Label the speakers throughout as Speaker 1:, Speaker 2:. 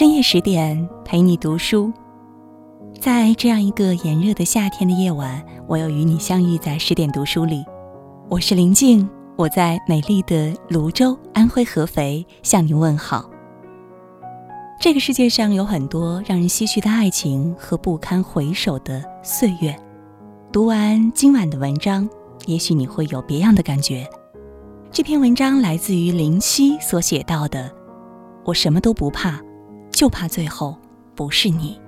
Speaker 1: 深夜十点陪你读书，在这样一个炎热的夏天的夜晚，我又与你相遇在十点读书里。我是林静，我在美丽的泸州，安徽合肥向您问好。这个世界上有很多让人唏嘘的爱情和不堪回首的岁月。读完今晚的文章，也许你会有别样的感觉。这篇文章来自于林夕所写到的：“我什么都不怕。”就怕最后不是你。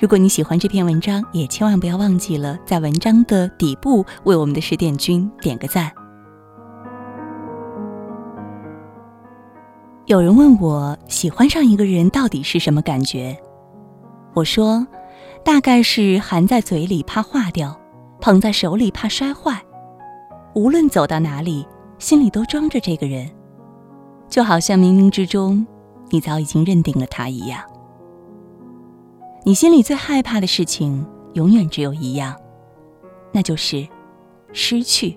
Speaker 1: 如果你喜欢这篇文章，也千万不要忘记了在文章的底部为我们的十点君点个赞。有人问我喜欢上一个人到底是什么感觉？我说，大概是含在嘴里怕化掉，捧在手里怕摔坏，无论走到哪里，心里都装着这个人，就好像冥冥之中。你早已经认定了他一样，你心里最害怕的事情永远只有一样，那就是失去。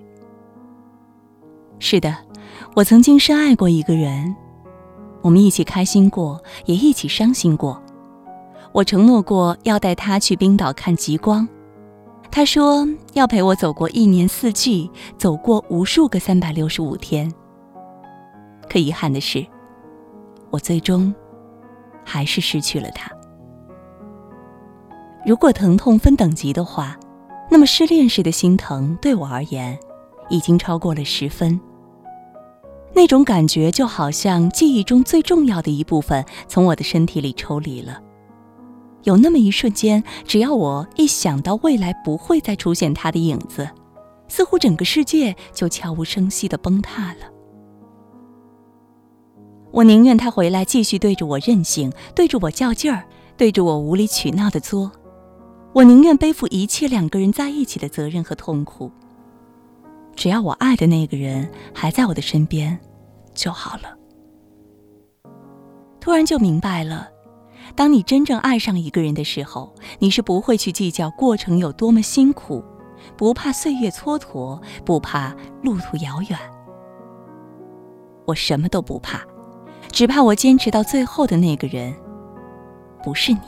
Speaker 1: 是的，我曾经深爱过一个人，我们一起开心过，也一起伤心过。我承诺过要带他去冰岛看极光，他说要陪我走过一年四季，走过无数个三百六十五天。可遗憾的是。我最终还是失去了他。如果疼痛分等级的话，那么失恋时的心疼对我而言，已经超过了十分。那种感觉就好像记忆中最重要的一部分从我的身体里抽离了。有那么一瞬间，只要我一想到未来不会再出现他的影子，似乎整个世界就悄无声息地崩塌了。我宁愿他回来继续对着我任性，对着我较劲儿，对着我无理取闹的作。我宁愿背负一切两个人在一起的责任和痛苦。只要我爱的那个人还在我的身边，就好了。突然就明白了，当你真正爱上一个人的时候，你是不会去计较过程有多么辛苦，不怕岁月蹉跎，不怕路途遥远。我什么都不怕。只怕我坚持到最后的那个人，不是你。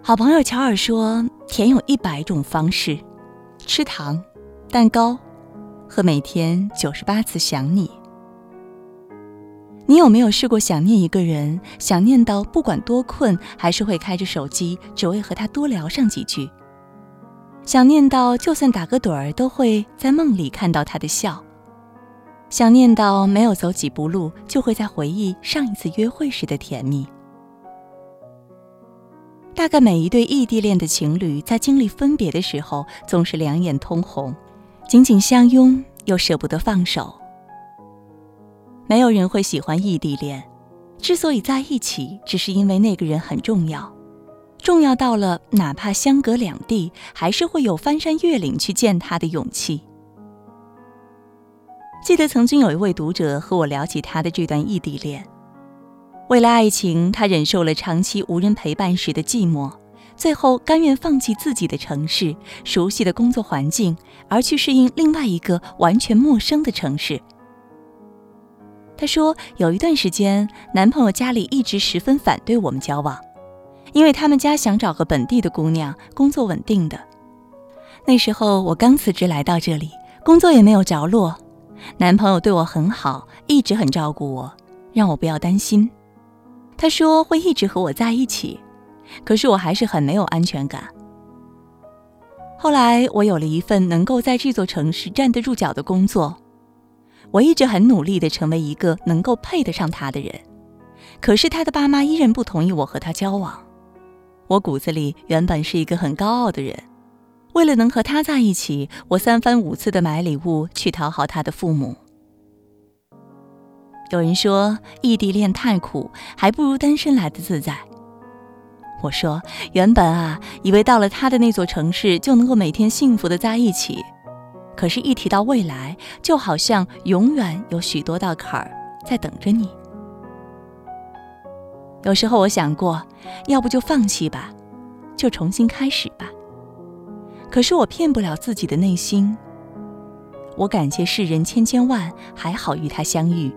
Speaker 1: 好朋友乔尔说，甜有一百种方式：吃糖、蛋糕，和每天九十八次想你。你有没有试过想念一个人，想念到不管多困，还是会开着手机，只为和他多聊上几句？想念到就算打个盹儿，都会在梦里看到他的笑。想念到没有走几步路，就会在回忆上一次约会时的甜蜜。大概每一对异地恋的情侣在经历分别的时候，总是两眼通红，紧紧相拥又舍不得放手。没有人会喜欢异地恋，之所以在一起，只是因为那个人很重要，重要到了哪怕相隔两地，还是会有翻山越岭去见他的勇气。记得曾经有一位读者和我聊起他的这段异地恋。为了爱情，他忍受了长期无人陪伴时的寂寞，最后甘愿放弃自己的城市、熟悉的工作环境，而去适应另外一个完全陌生的城市。他说，有一段时间，男朋友家里一直十分反对我们交往，因为他们家想找个本地的姑娘，工作稳定的。那时候我刚辞职来到这里，工作也没有着落。男朋友对我很好，一直很照顾我，让我不要担心。他说会一直和我在一起，可是我还是很没有安全感。后来我有了一份能够在这座城市站得住脚的工作，我一直很努力地成为一个能够配得上他的人，可是他的爸妈依然不同意我和他交往。我骨子里原本是一个很高傲的人。为了能和他在一起，我三番五次的买礼物去讨好他的父母。有人说异地恋太苦，还不如单身来的自在。我说原本啊，以为到了他的那座城市就能够每天幸福的在一起，可是，一提到未来，就好像永远有许多道坎儿在等着你。有时候我想过，要不就放弃吧，就重新开始吧。可是我骗不了自己的内心。我感谢世人千千万，还好与他相遇。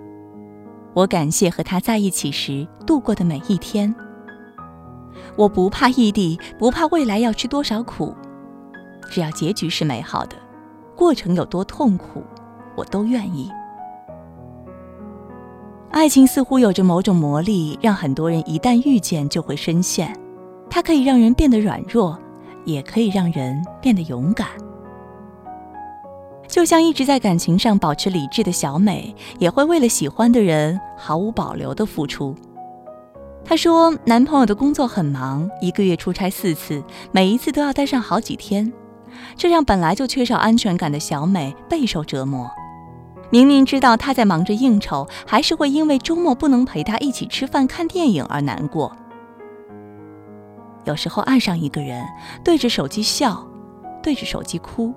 Speaker 1: 我感谢和他在一起时度过的每一天。我不怕异地，不怕未来要吃多少苦，只要结局是美好的，过程有多痛苦，我都愿意。爱情似乎有着某种魔力，让很多人一旦遇见就会深陷。它可以让人变得软弱，也可以让人变得勇敢。就像一直在感情上保持理智的小美，也会为了喜欢的人毫无保留的付出。她说，男朋友的工作很忙，一个月出差四次，每一次都要待上好几天，这让本来就缺少安全感的小美备受折磨。明明知道他在忙着应酬，还是会因为周末不能陪他一起吃饭、看电影而难过。有时候爱上一个人，对着手机笑，对着手机哭，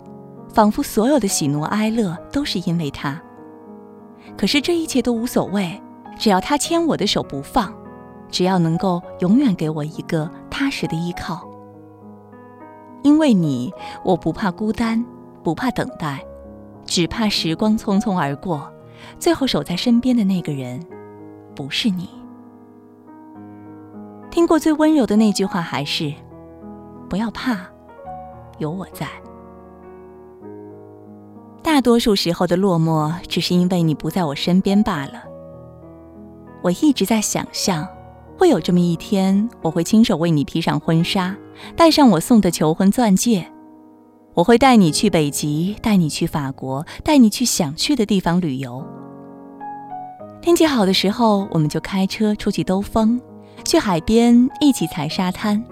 Speaker 1: 仿佛所有的喜怒哀乐都是因为他。可是这一切都无所谓，只要他牵我的手不放，只要能够永远给我一个踏实的依靠。因为你，我不怕孤单，不怕等待，只怕时光匆匆而过，最后守在身边的那个人，不是你。听过最温柔的那句话还是“不要怕，有我在”。大多数时候的落寞，只是因为你不在我身边罢了。我一直在想象，会有这么一天，我会亲手为你披上婚纱，戴上我送的求婚钻戒。我会带你去北极，带你去法国，带你去想去的地方旅游。天气好的时候，我们就开车出去兜风。去海边一起踩沙滩，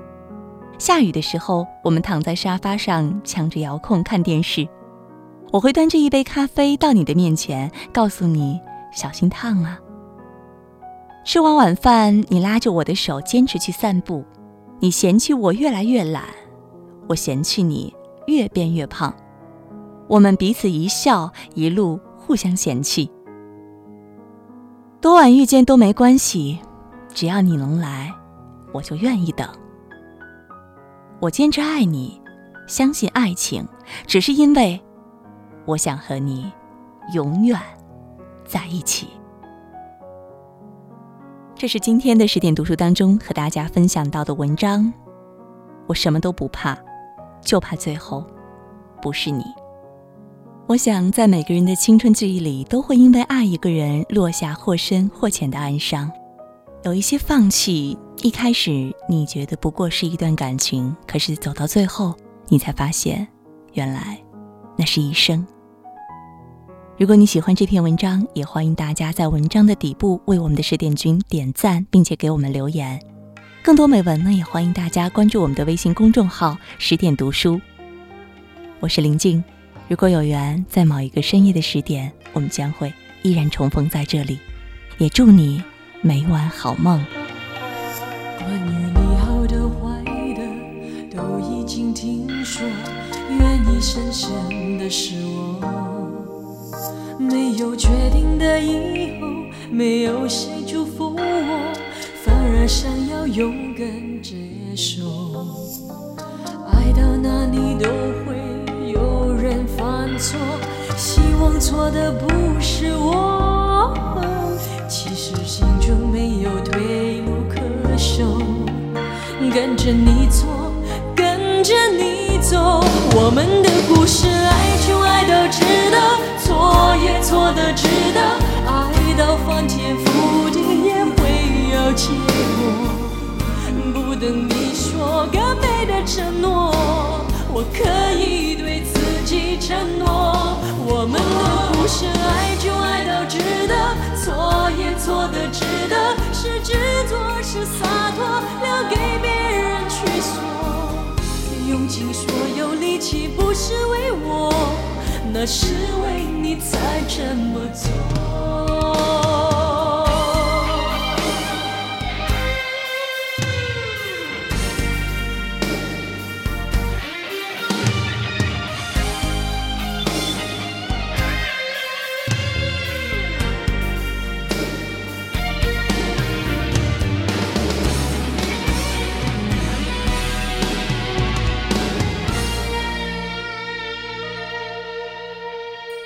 Speaker 1: 下雨的时候，我们躺在沙发上抢着遥控看电视。我会端着一杯咖啡到你的面前，告诉你小心烫啊。吃完晚饭，你拉着我的手坚持去散步。你嫌弃我越来越懒，我嫌弃你越变越胖。我们彼此一笑，一路互相嫌弃。多晚遇见都没关系。只要你能来，我就愿意等。我坚持爱你，相信爱情，只是因为我想和你永远在一起。这是今天的十点读书当中和大家分享到的文章。我什么都不怕，就怕最后不是你。我想，在每个人的青春记忆里，都会因为爱一个人落下或深或浅的哀伤。有一些放弃，一开始你觉得不过是一段感情，可是走到最后，你才发现，原来那是一生。如果你喜欢这篇文章，也欢迎大家在文章的底部为我们的十点君点赞，并且给我们留言。更多美文呢，也欢迎大家关注我们的微信公众号“十点读书”。我是林静，如果有缘，在某一个深夜的十点，我们将会依然重逢在这里。也祝你。每晚好梦。
Speaker 2: 关于你好的坏的，都已经听说。愿意深深的是我，没有确定的以后，没有谁祝福我，反而想要勇敢接受。爱到哪里都会有人犯错，希望错的不是我。其实心中没有退路可守，跟着你错，跟着你走，我们的故事，爱就爱到值得，错也错的值得，爱到翻天覆地也会有结果。不等你说更美的承诺，我可以对自己承诺，我们的故事，爱就爱到值得。错也错的值得，是执着是洒脱，留给别人去说。用尽所有力气不是为我，那是为你才这么做。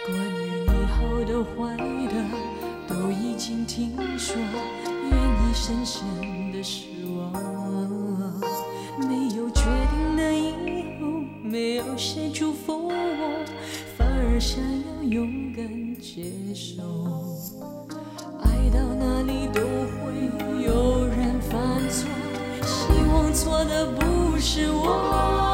Speaker 2: 关于你好的坏的都已经听说，愿意深深的失望。没有决定的以后，没有谁祝福我，反而想要勇敢接受。爱到哪里都会有人犯错，希望错的不是我。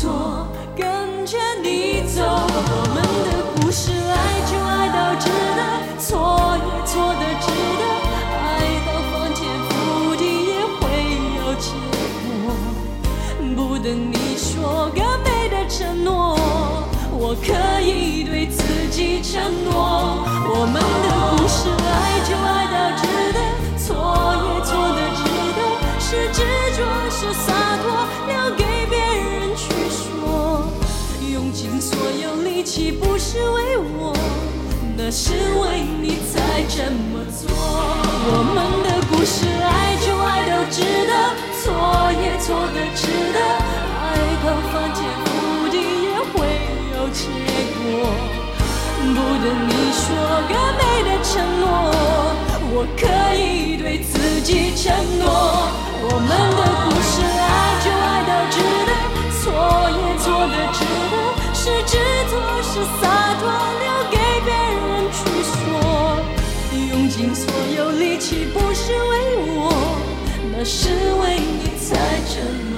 Speaker 2: 错，跟着你走。我们的故事，爱就爱到值得，错也错的值得，爱到翻天覆地也会有结果。不等你说更美的承诺，我可以对自己承诺。我们的是为我，那是为你才这么做。我们的故事，爱就爱到值得，错也错的值得，爱到翻天覆地也会有结果。不等你说个美的承诺，我可以对自己承诺。我们的故事，爱就爱到值得，错也错的值得，是执着是洒那是为你才这么。